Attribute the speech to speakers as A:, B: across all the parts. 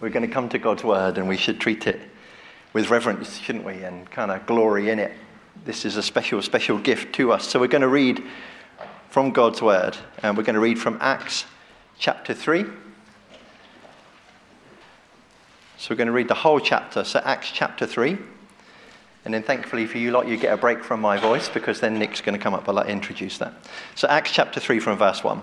A: We're going to come to God's word and we should treat it with reverence, shouldn't we? And kind of glory in it. This is a special, special gift to us. So we're going to read from God's word and we're going to read from Acts chapter 3. So we're going to read the whole chapter. So Acts chapter 3. And then thankfully for you lot, you get a break from my voice because then Nick's going to come up. I'll introduce that. So Acts chapter 3 from verse 1.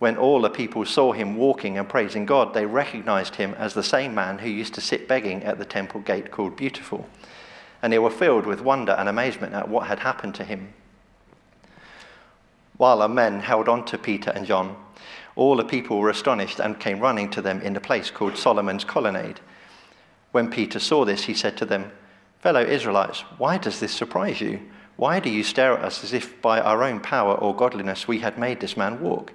A: When all the people saw him walking and praising God, they recognized him as the same man who used to sit begging at the temple gate called Beautiful. And they were filled with wonder and amazement at what had happened to him. While the men held on to Peter and John, all the people were astonished and came running to them in the place called Solomon's Colonnade. When Peter saw this, he said to them, Fellow Israelites, why does this surprise you? Why do you stare at us as if by our own power or godliness we had made this man walk?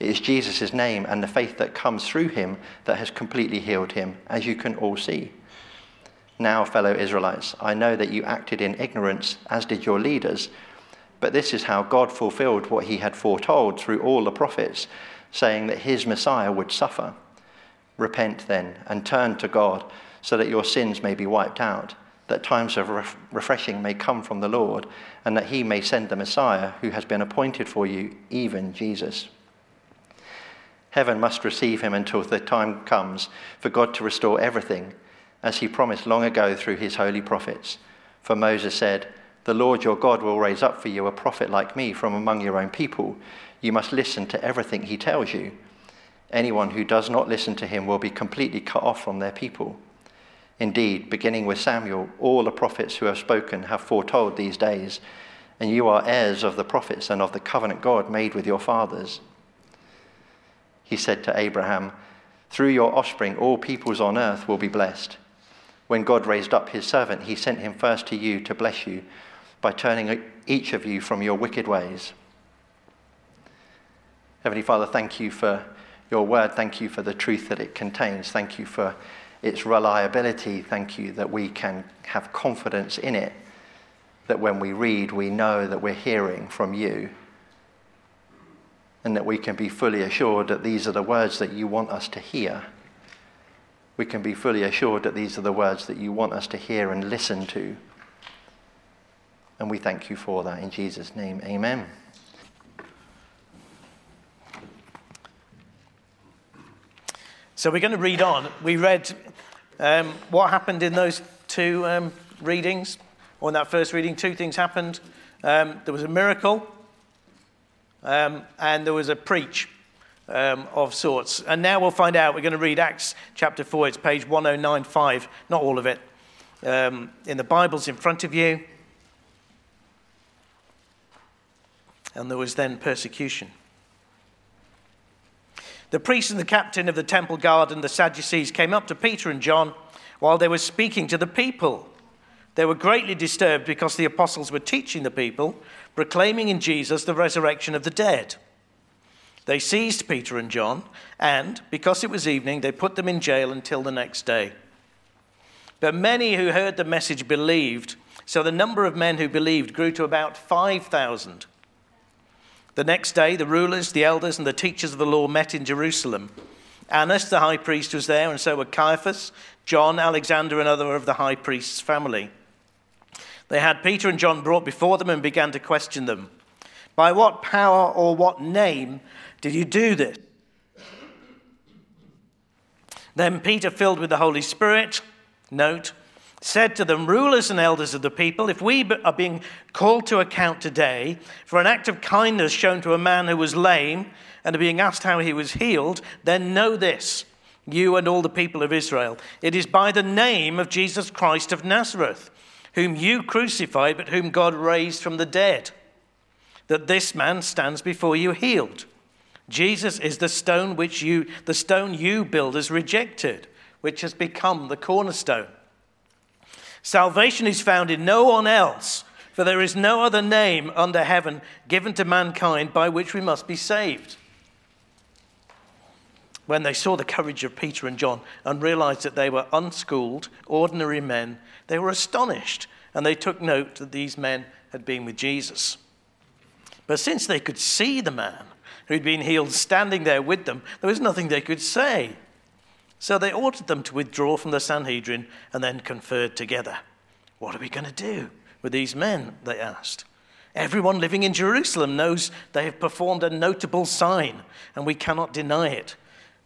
A: It is Jesus' name and the faith that comes through him that has completely healed him, as you can all see. Now, fellow Israelites, I know that you acted in ignorance, as did your leaders, but this is how God fulfilled what he had foretold through all the prophets, saying that his Messiah would suffer. Repent then and turn to God so that your sins may be wiped out, that times of ref- refreshing may come from the Lord, and that he may send the Messiah who has been appointed for you, even Jesus. Heaven must receive him until the time comes for God to restore everything, as he promised long ago through his holy prophets. For Moses said, The Lord your God will raise up for you a prophet like me from among your own people. You must listen to everything he tells you. Anyone who does not listen to him will be completely cut off from their people. Indeed, beginning with Samuel, all the prophets who have spoken have foretold these days, and you are heirs of the prophets and of the covenant God made with your fathers he said to Abraham, Through your offspring, all peoples on earth will be blessed. When God raised up his servant, he sent him first to you to bless you by turning each of you from your wicked ways. Heavenly Father, thank you for your word. Thank you for the truth that it contains. Thank you for its reliability. Thank you that we can have confidence in it, that when we read, we know that we're hearing from you and that we can be fully assured that these are the words that you want us to hear. We can be fully assured that these are the words that you want us to hear and listen to. And we thank you for that in Jesus' name. Amen.
B: So we're going to read on. We read um, what happened in those two um, readings, or in that first reading. Two things happened. Um, there was a miracle um, and there was a preach um, of sorts. And now we'll find out. We're going to read Acts chapter 4. It's page 1095, not all of it. Um, in the Bibles in front of you. And there was then persecution. The priest and the captain of the temple guard and the Sadducees came up to Peter and John while they were speaking to the people. They were greatly disturbed because the apostles were teaching the people proclaiming in Jesus the resurrection of the dead. They seized Peter and John, and because it was evening, they put them in jail until the next day. But many who heard the message believed, So the number of men who believed grew to about 5,000. The next day, the rulers, the elders, and the teachers of the law met in Jerusalem. Annas, the high priest, was there, and so were Caiaphas, John, Alexander, and other of the high priest's family. They had Peter and John brought before them and began to question them. By what power or what name did you do this? Then Peter, filled with the Holy Spirit, note, said to them, Rulers and elders of the people, if we are being called to account today for an act of kindness shown to a man who was lame and are being asked how he was healed, then know this, you and all the people of Israel. It is by the name of Jesus Christ of Nazareth, whom you crucified, but whom God raised from the dead, that this man stands before you healed. Jesus is the stone which you, the stone you builders rejected, which has become the cornerstone. Salvation is found in no one else, for there is no other name under heaven given to mankind by which we must be saved. When they saw the courage of Peter and John and realized that they were unschooled, ordinary men, they were astonished and they took note that these men had been with Jesus. But since they could see the man who'd been healed standing there with them, there was nothing they could say. So they ordered them to withdraw from the Sanhedrin and then conferred together. What are we going to do with these men? They asked. Everyone living in Jerusalem knows they have performed a notable sign, and we cannot deny it.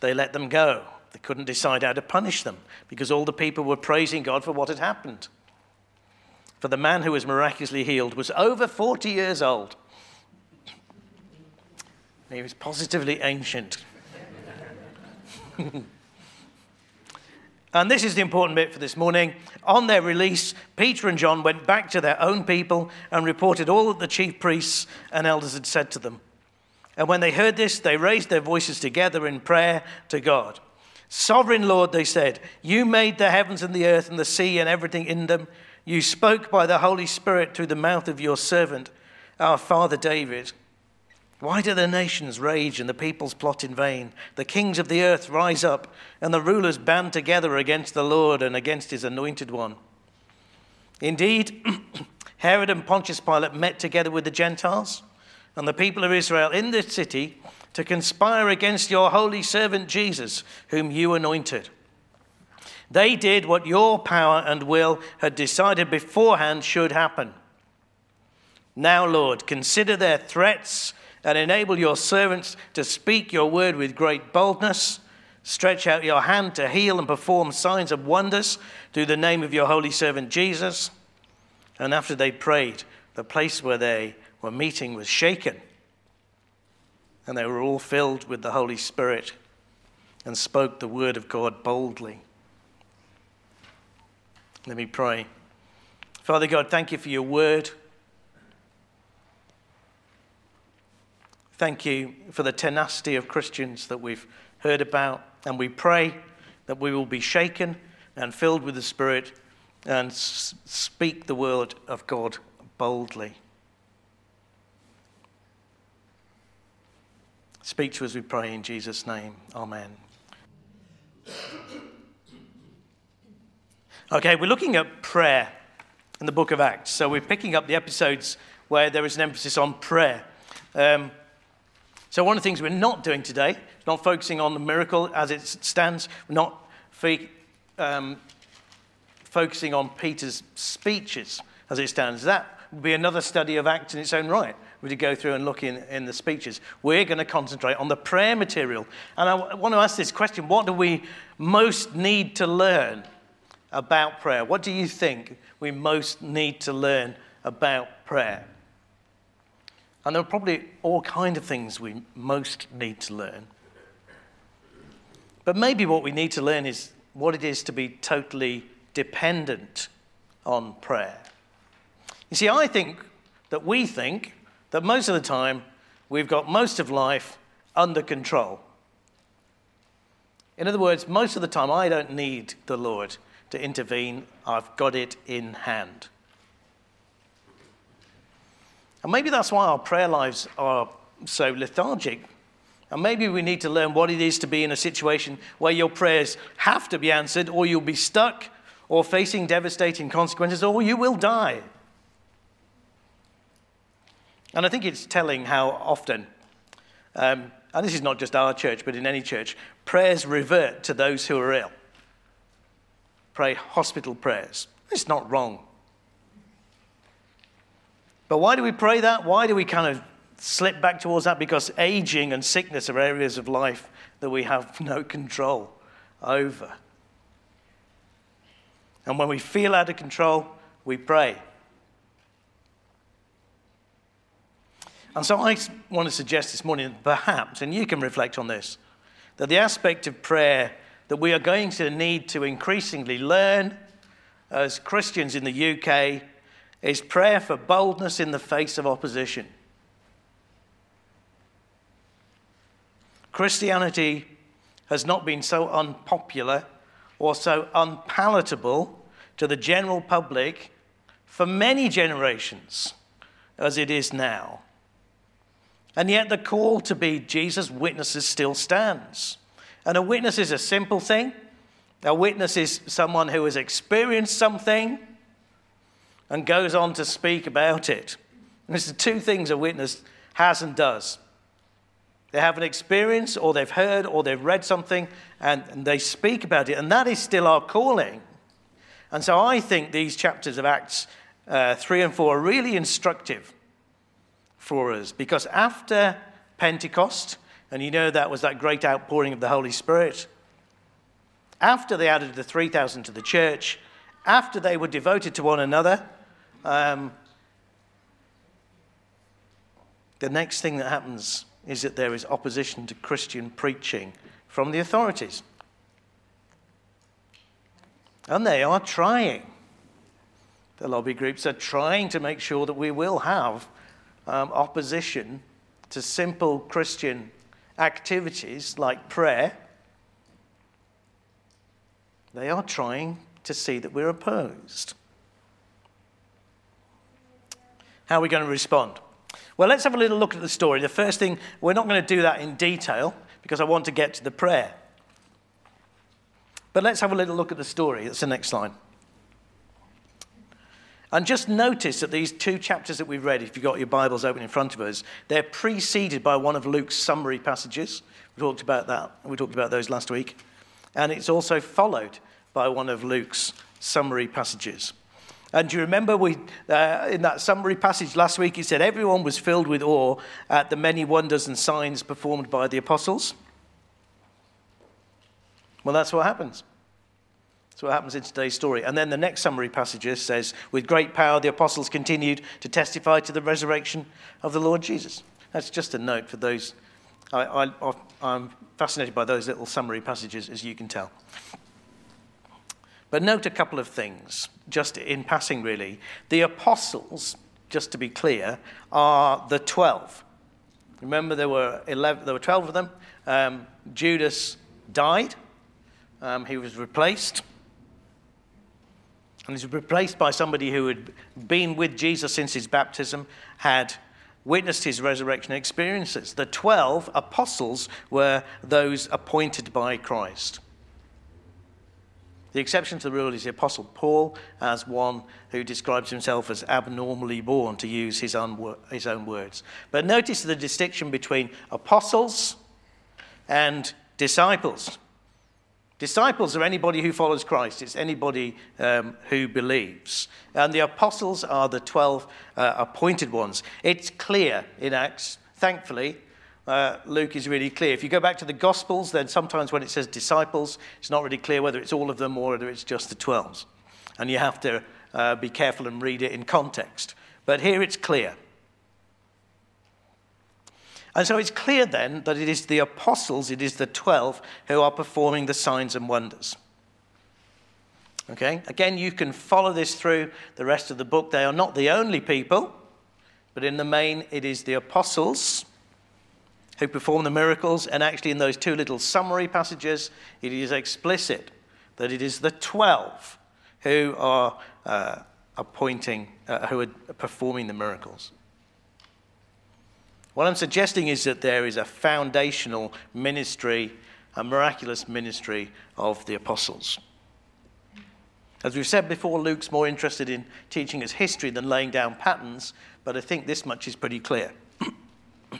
B: they let them go. They couldn't decide how to punish them because all the people were praising God for what had happened. For the man who was miraculously healed was over 40 years old. He was positively ancient. and this is the important bit for this morning. On their release, Peter and John went back to their own people and reported all that the chief priests and elders had said to them. And when they heard this, they raised their voices together in prayer to God. Sovereign Lord, they said, you made the heavens and the earth and the sea and everything in them. You spoke by the Holy Spirit through the mouth of your servant, our father David. Why do the nations rage and the peoples plot in vain? The kings of the earth rise up, and the rulers band together against the Lord and against his anointed one. Indeed, Herod and Pontius Pilate met together with the Gentiles and the people of Israel in this city to conspire against your holy servant Jesus, whom you anointed. They did what your power and will had decided beforehand should happen. Now, Lord, consider their threats and enable your servants to speak your word with great boldness. Stretch out your hand to heal and perform signs of wonders through the name of your holy servant Jesus. And after they prayed, the place where they were meeting was shaken. And they were all filled with the Holy Spirit and spoke the word of God boldly. Let me pray. Father God, thank you for your word. Thank you for the tenacity of Christians that we've heard about, and we pray that we will be shaken and filled with the Spirit and speak the word of God boldly. Speak to us, we pray, in Jesus' name. Amen. Okay, we're looking at prayer in the book of Acts. So we're picking up the episodes where there is an emphasis on prayer. Um, so, one of the things we're not doing today not focusing on the miracle as it stands, we're not um, focusing on Peter's speeches as it stands. That would be another study of Acts in its own right. We to go through and look in, in the speeches. We're going to concentrate on the prayer material. And I want to ask this question what do we most need to learn about prayer? What do you think we most need to learn about prayer? And there are probably all kinds of things we most need to learn. But maybe what we need to learn is what it is to be totally dependent on prayer. You see, I think that we think that most of the time we've got most of life under control. In other words, most of the time I don't need the Lord to intervene, I've got it in hand. And maybe that's why our prayer lives are so lethargic. And maybe we need to learn what it is to be in a situation where your prayers have to be answered, or you'll be stuck, or facing devastating consequences, or you will die. And I think it's telling how often, um, and this is not just our church, but in any church, prayers revert to those who are ill. Pray hospital prayers. It's not wrong. But why do we pray that? Why do we kind of slip back towards that? Because aging and sickness are areas of life that we have no control over. And when we feel out of control, we pray. And so I want to suggest this morning, perhaps, and you can reflect on this, that the aspect of prayer that we are going to need to increasingly learn as Christians in the UK is prayer for boldness in the face of opposition. Christianity has not been so unpopular or so unpalatable to the general public for many generations as it is now. And yet, the call to be Jesus' witnesses still stands. And a witness is a simple thing. A witness is someone who has experienced something and goes on to speak about it. And it's the two things a witness has and does. They have an experience, or they've heard, or they've read something, and, and they speak about it. And that is still our calling. And so I think these chapters of Acts uh, 3 and 4 are really instructive for us because after Pentecost, and you know that was that great outpouring of the Holy Spirit, after they added the 3,000 to the church, after they were devoted to one another, um, the next thing that happens is that there is opposition to Christian preaching from the authorities. And they are trying. The lobby groups are trying to make sure that we will have um, opposition to simple Christian activities like prayer. They are trying to see that we're opposed. How are we going to respond? Well, let's have a little look at the story. The first thing, we're not going to do that in detail because I want to get to the prayer. But let's have a little look at the story. That's the next line. And just notice that these two chapters that we've read, if you've got your Bibles open in front of us, they're preceded by one of Luke's summary passages. We talked about that. We talked about those last week. And it's also followed by one of Luke's summary passages. And do you remember we, uh, in that summary passage last week, he said everyone was filled with awe at the many wonders and signs performed by the apostles? Well, that's what happens. That's what happens in today's story. And then the next summary passage says, with great power, the apostles continued to testify to the resurrection of the Lord Jesus. That's just a note for those. I, I'm fascinated by those little summary passages, as you can tell. But note a couple of things, just in passing, really. The apostles, just to be clear, are the 12. Remember, there were, 11, there were 12 of them. Um, Judas died, um, he was replaced. And he was replaced by somebody who had been with Jesus since his baptism, had witnessed his resurrection experiences. The 12 apostles were those appointed by Christ. The exception to the rule is the Apostle Paul, as one who describes himself as abnormally born, to use his his own words. But notice the distinction between apostles and disciples. Disciples are anybody who follows Christ, it's anybody um, who believes. And the apostles are the 12 uh, appointed ones. It's clear in Acts, thankfully, uh, Luke is really clear. If you go back to the Gospels, then sometimes when it says disciples, it's not really clear whether it's all of them or whether it's just the 12s. And you have to uh, be careful and read it in context. But here it's clear. And so it's clear then that it is the apostles, it is the 12 who are performing the signs and wonders. Okay? Again, you can follow this through the rest of the book. They are not the only people, but in the main, it is the apostles who perform the miracles. And actually, in those two little summary passages, it is explicit that it is the 12 who are uh, appointing, uh, who are performing the miracles. What I'm suggesting is that there is a foundational ministry, a miraculous ministry of the apostles. As we've said before, Luke's more interested in teaching us history than laying down patterns, but I think this much is pretty clear.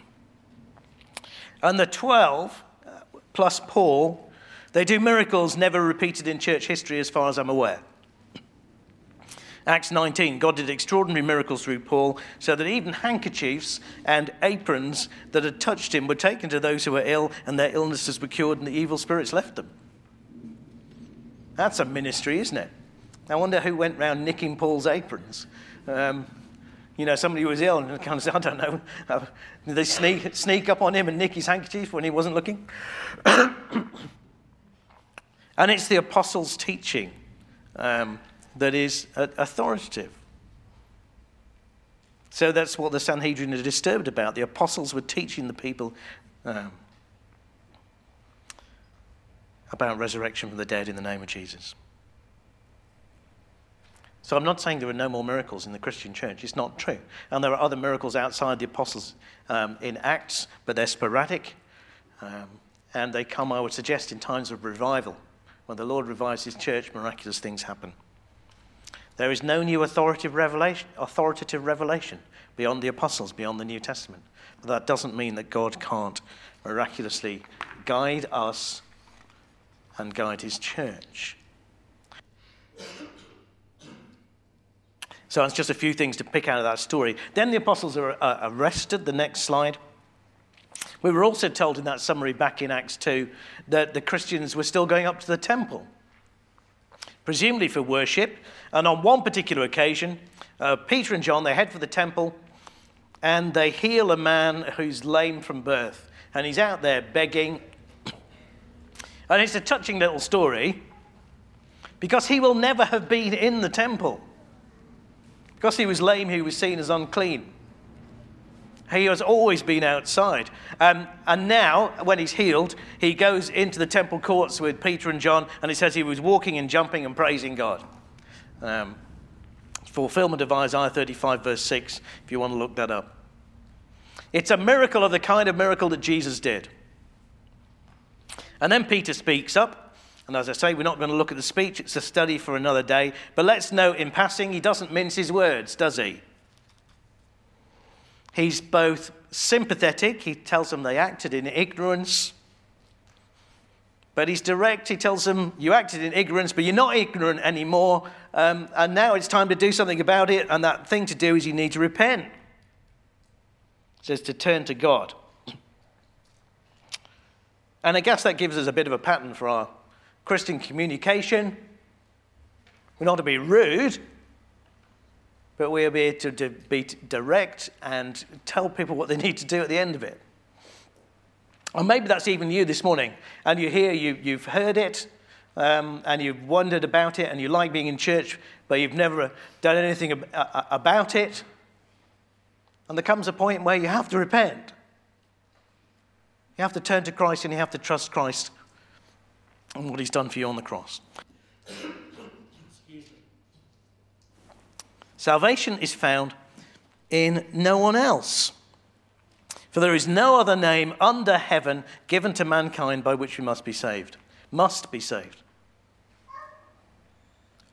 B: and the 12, uh, plus Paul, they do miracles never repeated in church history as far as I'm aware. Acts 19, God did extraordinary miracles through Paul, so that even handkerchiefs and aprons that had touched him were taken to those who were ill, and their illnesses were cured, and the evil spirits left them. That's a ministry, isn't it? I wonder who went round nicking Paul's aprons. Um, you know, somebody who was ill and kind of said, I don't know, uh, they sneak, sneak up on him and nick his handkerchief when he wasn't looking? and it's the apostles' teaching um, that is authoritative. So that's what the Sanhedrin are disturbed about. The apostles were teaching the people um, about resurrection from the dead in the name of Jesus. So I'm not saying there are no more miracles in the Christian church. It's not true. And there are other miracles outside the apostles um, in Acts, but they're sporadic. Um, and they come, I would suggest, in times of revival. When the Lord revives his church, miraculous things happen. There is no new authoritative revelation, authoritative revelation beyond the apostles, beyond the New Testament. But that doesn't mean that God can't miraculously guide us and guide his church. So it's just a few things to pick out of that story. Then the apostles are uh, arrested. The next slide. We were also told in that summary back in Acts 2 that the Christians were still going up to the temple, presumably for worship. And on one particular occasion, uh, Peter and John, they head for the temple and they heal a man who's lame from birth. And he's out there begging. And it's a touching little story because he will never have been in the temple. Because he was lame, he was seen as unclean. He has always been outside. Um, and now, when he's healed, he goes into the temple courts with Peter and John, and it says he was walking and jumping and praising God. Um, fulfillment of Isaiah 35, verse 6, if you want to look that up. It's a miracle of the kind of miracle that Jesus did. And then Peter speaks up and as I say, we're not going to look at the speech, it's a study for another day. But let's note in passing, he doesn't mince his words, does he? He's both sympathetic, he tells them they acted in ignorance. But he's direct, he tells them, You acted in ignorance, but you're not ignorant anymore. Um, and now it's time to do something about it. And that thing to do is you need to repent. It says to turn to God. And I guess that gives us a bit of a pattern for our Christian communication. We're not to be rude, but we're to, to be direct and tell people what they need to do at the end of it. Or maybe that's even you this morning, and you're here, you, you've heard it, um, and you've wondered about it, and you like being in church, but you've never done anything about it. And there comes a point where you have to repent. You have to turn to Christ and you have to trust Christ and what he's done for you on the cross. Salvation is found in no one else. For there is no other name under heaven given to mankind by which we must be saved. Must be saved.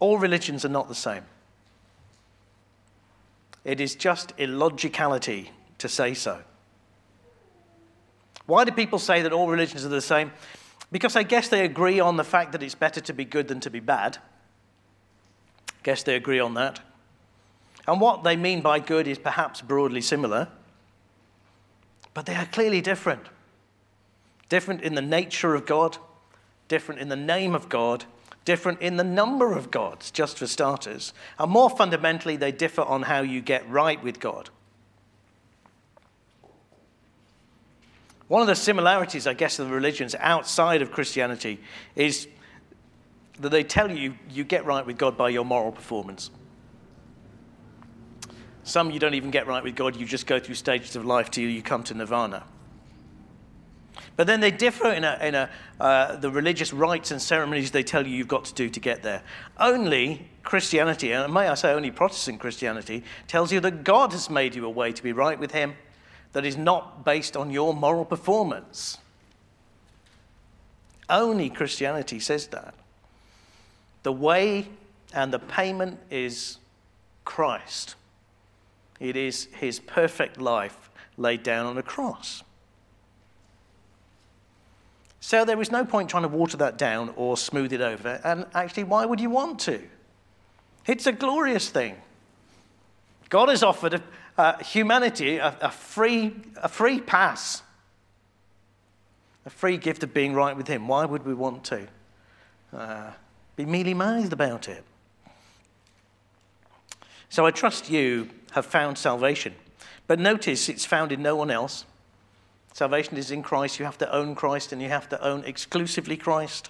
B: All religions are not the same. It is just illogicality to say so. Why do people say that all religions are the same? Because I guess they agree on the fact that it's better to be good than to be bad. I Guess they agree on that. And what they mean by good is perhaps broadly similar, but they are clearly different. Different in the nature of God, different in the name of God, different in the number of gods, just for starters. And more fundamentally, they differ on how you get right with God. One of the similarities, I guess, of the religions outside of Christianity is that they tell you you get right with God by your moral performance. Some you don't even get right with God, you just go through stages of life till you come to nirvana. But then they differ in, a, in a, uh, the religious rites and ceremonies they tell you you've got to do to get there. Only Christianity, and may I say only Protestant Christianity, tells you that God has made you a way to be right with Him that is not based on your moral performance. Only Christianity says that. The way and the payment is Christ. It is his perfect life laid down on a cross. So there is no point trying to water that down or smooth it over. And actually, why would you want to? It's a glorious thing. God has offered uh, humanity a, a, free, a free pass, a free gift of being right with Him. Why would we want to uh, be mealy mouthed about it? So I trust you have found salvation. But notice it's found in no one else. Salvation is in Christ. You have to own Christ and you have to own exclusively Christ.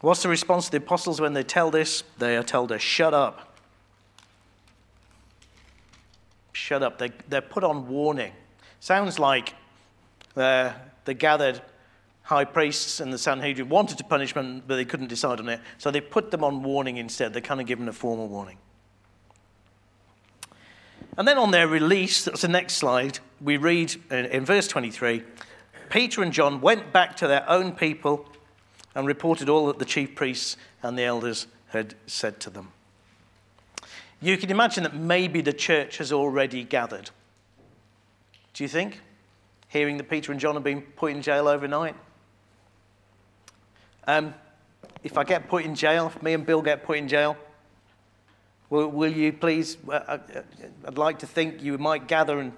B: What's the response of the apostles when they tell this? They are told to shut up. Shut up. They, they're put on warning. Sounds like uh, the gathered high priests and the Sanhedrin wanted to punish them, but they couldn't decide on it. So they put them on warning instead. They're kind of given a formal warning. And then on their release, that's the next slide, we read in, in verse 23 Peter and John went back to their own people and reported all that the chief priests and the elders had said to them. You can imagine that maybe the church has already gathered. Do you think? Hearing that Peter and John have been put in jail overnight? Um, if I get put in jail, if me and Bill get put in jail, Will, will you please? Uh, I'd like to think you might gather and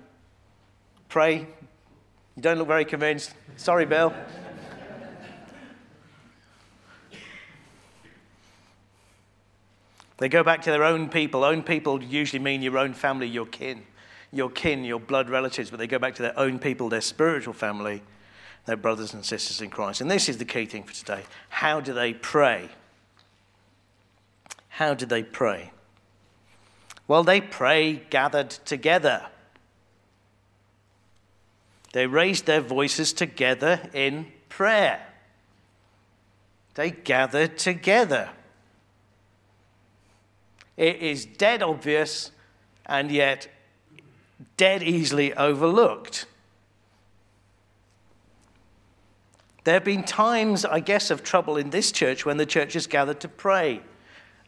B: pray. You don't look very convinced. Sorry, Bill. They go back to their own people. Own people usually mean your own family, your kin, your kin, your blood relatives, but they go back to their own people, their spiritual family, their brothers and sisters in Christ. And this is the key thing for today. How do they pray? How do they pray? Well, they pray gathered together. They raised their voices together in prayer. They gathered together. It is dead obvious and yet dead easily overlooked. There have been times, I guess, of trouble in this church when the church has gathered to pray.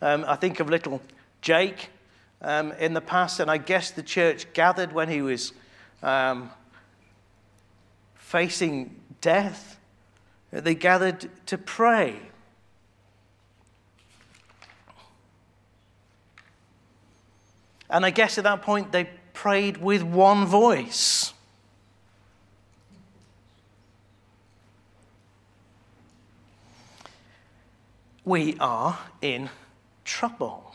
B: Um, I think of little Jake um, in the past, and I guess the church gathered when he was um, facing death. They gathered to pray. And I guess at that point they prayed with one voice. We are in trouble.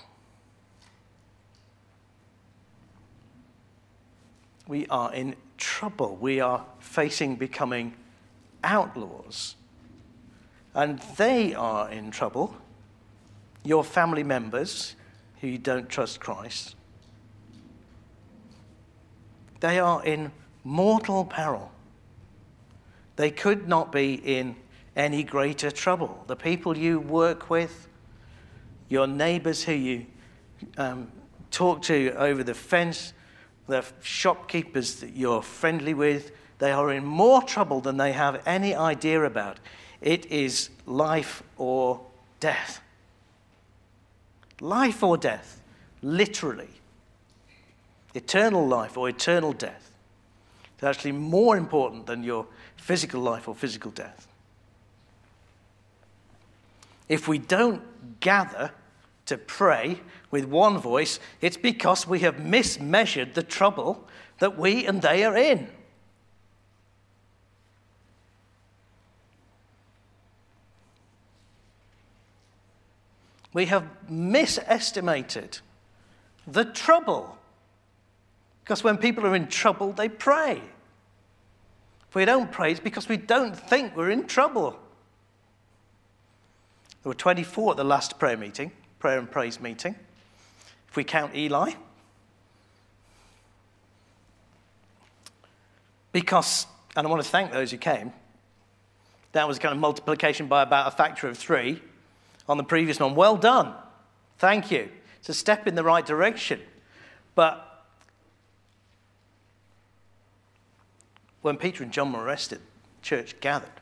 B: we are in trouble. We are facing becoming outlaws. And they are in trouble. Your family members who don't trust Christ, they are in mortal peril. They could not be in any greater trouble. The people you work with, your neighbors who you um, talk to over the fence, the shopkeepers that you're friendly with, they are in more trouble than they have any idea about. It is life or death. Life or death, literally. Eternal life or eternal death. It's actually more important than your physical life or physical death. If we don't gather to pray with one voice, it's because we have mismeasured the trouble that we and they are in. We have misestimated the trouble. Because when people are in trouble, they pray. If we don't pray, it's because we don't think we're in trouble. There were 24 at the last prayer meeting, prayer and praise meeting. If we count Eli, because, and I want to thank those who came, that was kind of multiplication by about a factor of three on the previous one. Well done. Thank you. It's a step in the right direction. But when Peter and John were arrested, church gathered.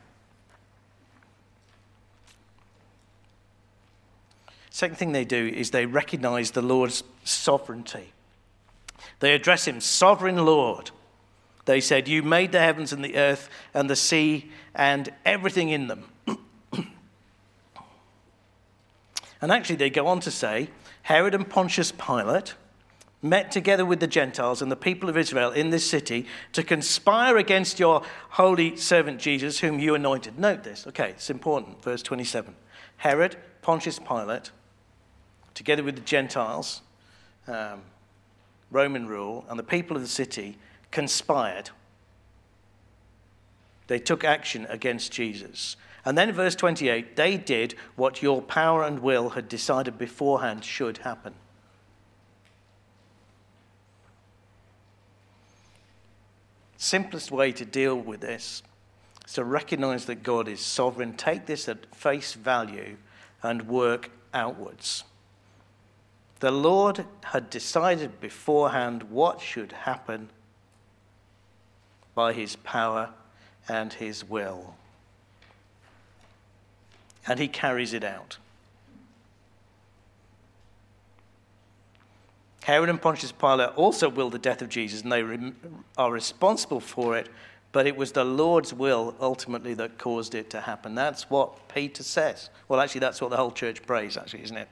B: Second thing they do is they recognize the Lord's sovereignty. They address him, Sovereign Lord. They said, You made the heavens and the earth and the sea and everything in them. and actually, they go on to say, Herod and Pontius Pilate met together with the Gentiles and the people of Israel in this city to conspire against your holy servant Jesus, whom you anointed. Note this. Okay, it's important. Verse 27. Herod, Pontius Pilate, together with the Gentiles, um, Roman rule, and the people of the city conspired. They took action against Jesus. And then, verse 28, they did what your power and will had decided beforehand should happen. Simplest way to deal with this is to recognize that God is sovereign, take this at face value, and work outwards. The Lord had decided beforehand what should happen by his power and his will. And he carries it out. Herod and Pontius Pilate also willed the death of Jesus, and they are responsible for it, but it was the Lord's will ultimately that caused it to happen. That's what Peter says. Well, actually, that's what the whole church prays, actually, isn't it?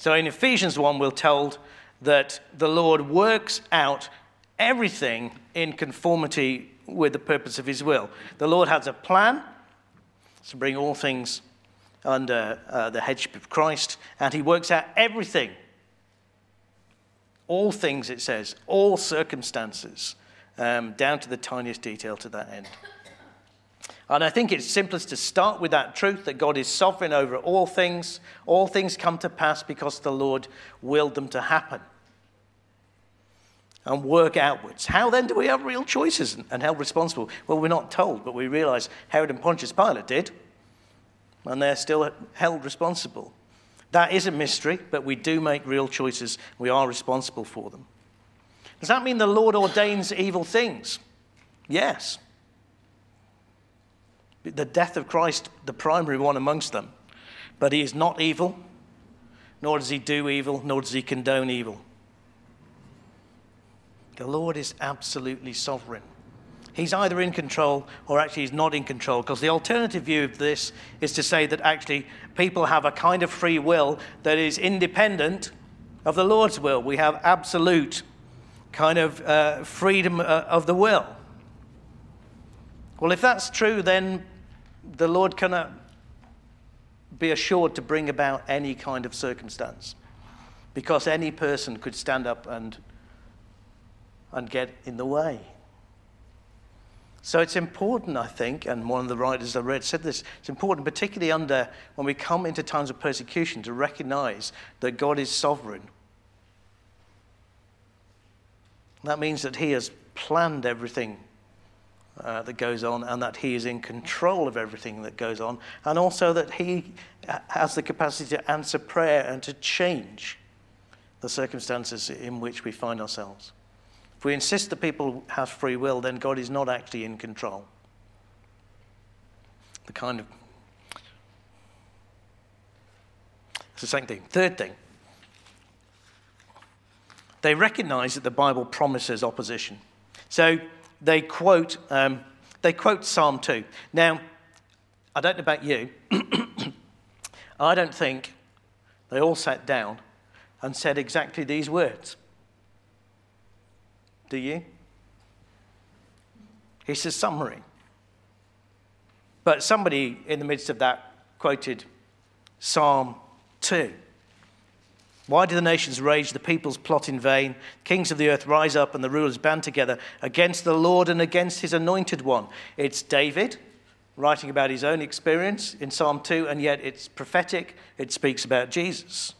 B: So in Ephesians 1, we're told that the Lord works out everything in conformity with the purpose of his will. The Lord has a plan to bring all things under uh, the headship of Christ, and he works out everything. All things, it says, all circumstances, um, down to the tiniest detail to that end. And I think it's simplest to start with that truth that God is sovereign over all things. All things come to pass because the Lord willed them to happen. And work outwards. How then do we have real choices and held responsible? Well, we're not told, but we realize Herod and Pontius Pilate did, and they're still held responsible. That is a mystery, but we do make real choices. We are responsible for them. Does that mean the Lord ordains evil things? Yes the death of Christ, the primary one amongst them. But he is not evil, nor does he do evil, nor does he condone evil. The Lord is absolutely sovereign. He's either in control or actually he's not in control. Because the alternative view of this is to say that actually people have a kind of free will that is independent of the Lord's will. We have absolute kind of uh, freedom uh, of the will. Well, if that's true, then the Lord cannot uh, be assured to bring about any kind of circumstance because any person could stand up and, and get in the way. So it's important, I think, and one of the writers I read said this, it's important, particularly under when we come into times of persecution, to recognize that God is sovereign. That means that He has planned everything uh, that goes on and that he is in control of everything that goes on, and also that he has the capacity to answer prayer and to change the circumstances in which we find ourselves. If we insist that people have free will, then God is not actually in control. The kind of. It's the second thing. Third thing. They recognize that the Bible promises opposition. So they quote, um, they quote Psalm 2. Now, I don't know about you, I don't think they all sat down and said exactly these words. Do you? He says summary. But somebody in the midst of that quoted Psalm 2. Why do the nations rage, the peoples plot in vain? Kings of the earth rise up and the rulers band together against the Lord and against his anointed one. It's David writing about his own experience in Psalm 2, and yet it's prophetic, it speaks about Jesus.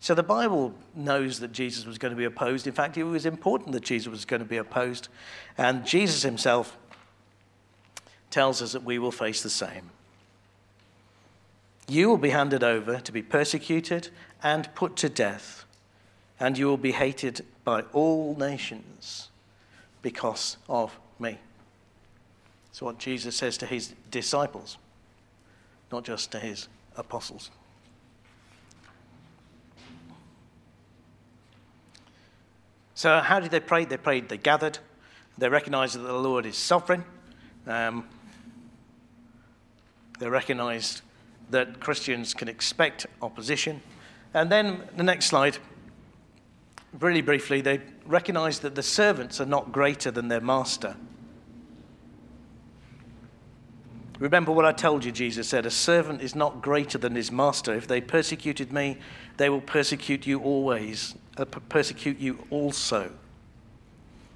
B: So the Bible knows that Jesus was going to be opposed. In fact, it was important that Jesus was going to be opposed. And Jesus himself tells us that we will face the same. You will be handed over to be persecuted and put to death, and you will be hated by all nations because of me. That's what Jesus says to his disciples, not just to his apostles. So, how did they pray? They prayed, they gathered, they recognized that the Lord is sovereign. Um, they recognized that Christians can expect opposition. And then the next slide, really briefly, they recognize that the servants are not greater than their master. Remember what I told you, Jesus said, a servant is not greater than his master. If they persecuted me, they will persecute you always, uh, persecute you also.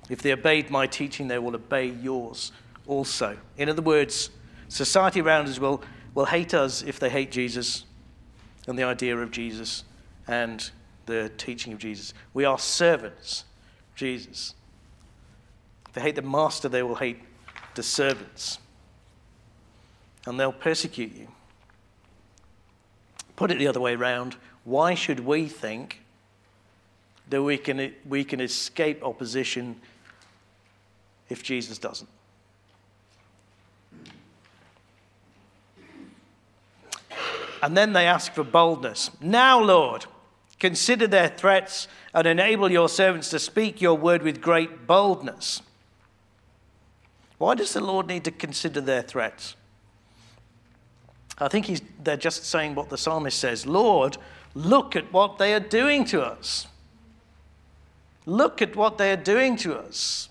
B: If they obeyed my teaching, they will obey yours also. In other words, society around us will, will hate us if they hate Jesus and the idea of Jesus and the teaching of Jesus. We are servants Jesus. If they hate the master, they will hate the servants and they'll persecute you. Put it the other way around. Why should we think that we can, we can escape opposition if Jesus doesn't? And then they ask for boldness. Now, Lord, consider their threats and enable your servants to speak your word with great boldness. Why does the Lord need to consider their threats? I think he's, they're just saying what the psalmist says Lord, look at what they are doing to us. Look at what they are doing to us.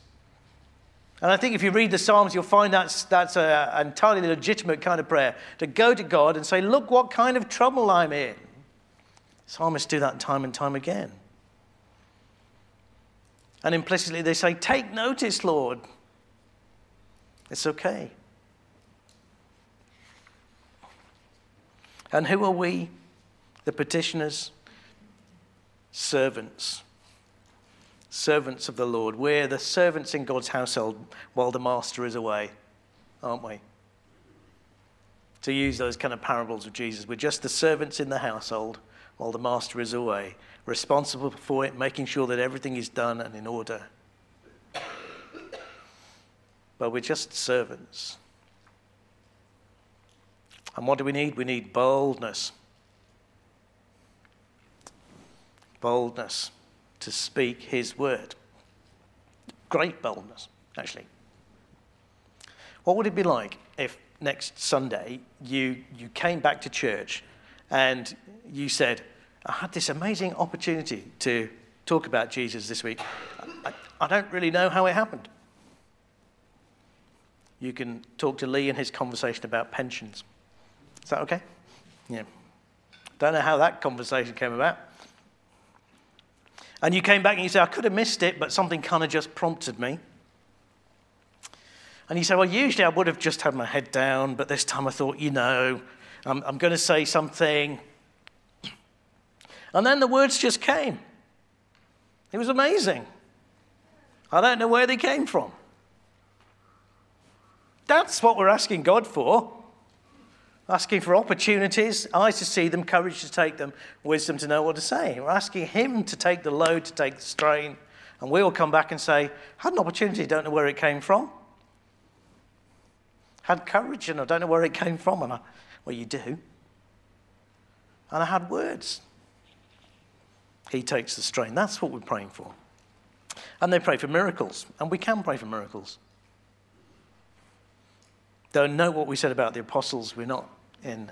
B: And I think if you read the Psalms, you'll find that's, that's an entirely legitimate kind of prayer to go to God and say, Look what kind of trouble I'm in. Psalmists do that time and time again. And implicitly, they say, Take notice, Lord. It's okay. And who are we? The petitioners, servants. Servants of the Lord. We're the servants in God's household while the master is away, aren't we? To use those kind of parables of Jesus, we're just the servants in the household while the master is away, responsible for it, making sure that everything is done and in order. But we're just servants. And what do we need? We need boldness. Boldness to speak his word. Great boldness, actually. What would it be like if next Sunday you, you came back to church and you said, I had this amazing opportunity to talk about Jesus this week. I, I don't really know how it happened. You can talk to Lee in his conversation about pensions. Is that okay? Yeah. Don't know how that conversation came about. And you came back and you said, I could have missed it, but something kind of just prompted me. And you said, Well, usually I would have just had my head down, but this time I thought, you know, I'm, I'm going to say something. And then the words just came. It was amazing. I don't know where they came from. That's what we're asking God for asking for opportunities, eyes to see them, courage to take them, wisdom to know what to say. We're asking Him to take the load, to take the strain, and we will come back and say, Had an opportunity, don't know where it came from. Had courage, and I don't know where it came from. And I, well, you do. And I had words. He takes the strain. That's what we're praying for. And they pray for miracles, and we can pray for miracles. Don't know what we said about the apostles. We're not in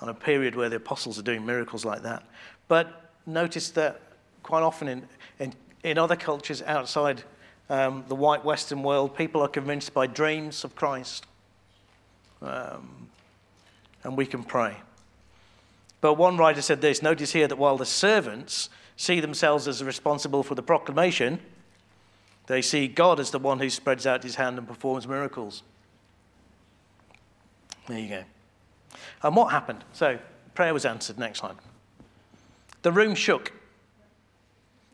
B: on a period where the apostles are doing miracles like that. But notice that quite often in, in, in other cultures outside um, the white Western world, people are convinced by dreams of Christ. Um, and we can pray. But one writer said this notice here that while the servants see themselves as responsible for the proclamation, they see God as the one who spreads out his hand and performs miracles. There you go. And what happened? So, prayer was answered. Next slide. The room shook.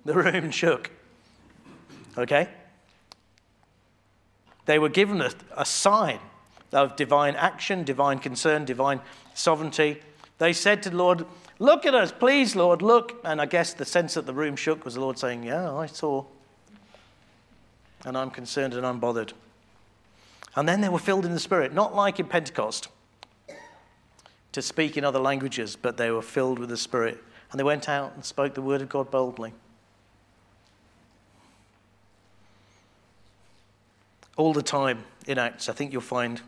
B: The room shook. Okay? They were given a, a sign of divine action, divine concern, divine sovereignty. They said to the Lord, Look at us, please, Lord, look. And I guess the sense that the room shook was the Lord saying, Yeah, I saw. And I'm concerned and I'm bothered. And then they were filled in the Spirit, not like in Pentecost to speak in other languages, but they were filled with the Spirit. And they went out and spoke the word of God boldly. All the time in Acts, I think you'll find,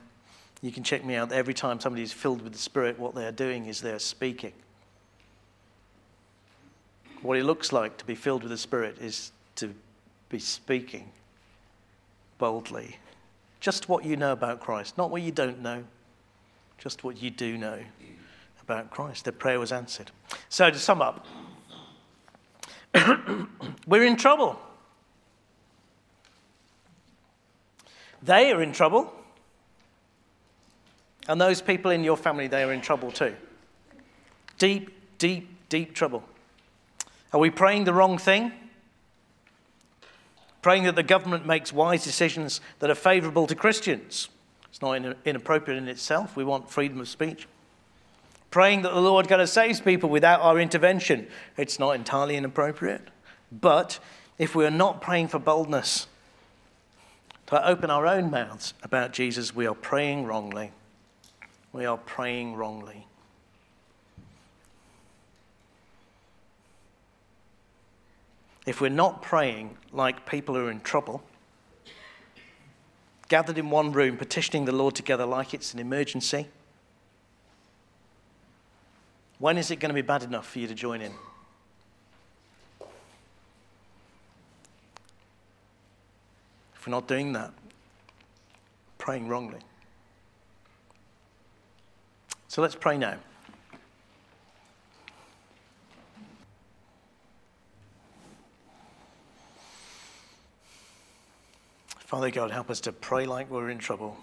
B: you can check me out, every time somebody is filled with the Spirit, what they're doing is they're speaking. What it looks like to be filled with the Spirit is to be speaking boldly. Just what you know about Christ, not what you don't know, just what you do know about Christ. The prayer was answered. So, to sum up, we're in trouble. They are in trouble. And those people in your family, they are in trouble too. Deep, deep, deep trouble. Are we praying the wrong thing? Praying that the government makes wise decisions that are favorable to Christians. It's not inappropriate in itself. We want freedom of speech. Praying that the Lord kind of saves people without our intervention. It's not entirely inappropriate. But if we are not praying for boldness to open our own mouths about Jesus, we are praying wrongly. We are praying wrongly. if we're not praying like people who are in trouble, gathered in one room, petitioning the Lord together like it's an emergency, when is it going to be bad enough for you to join in? If we're not doing that, praying wrongly. So let's pray now. Father God, help us to pray like we're in trouble.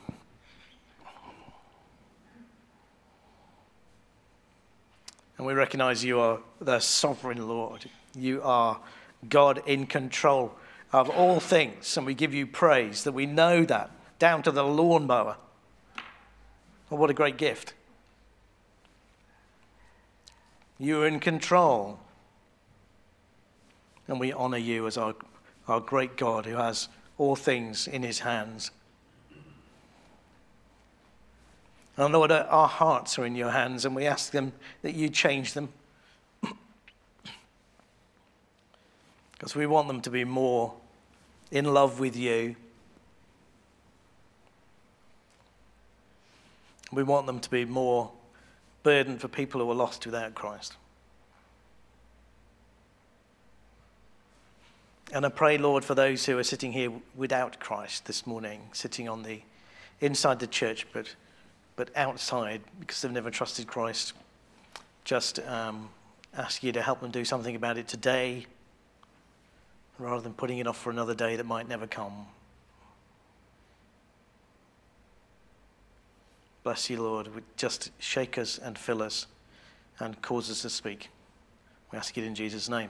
B: And we recognize you are the sovereign Lord. You are God in control of all things. And we give you praise that we know that down to the lawnmower. Well, what a great gift. You are in control. And we honor you as our, our great God who has all things in his hands. And Lord, our hearts are in your hands, and we ask them that you change them. Because we want them to be more in love with you. We want them to be more burdened for people who are lost without Christ. And I pray, Lord, for those who are sitting here without Christ this morning, sitting on the inside the church, but, but outside because they've never trusted Christ. Just um, ask you to help them do something about it today rather than putting it off for another day that might never come. Bless you, Lord. Just shake us and fill us and cause us to speak. We ask it in Jesus' name.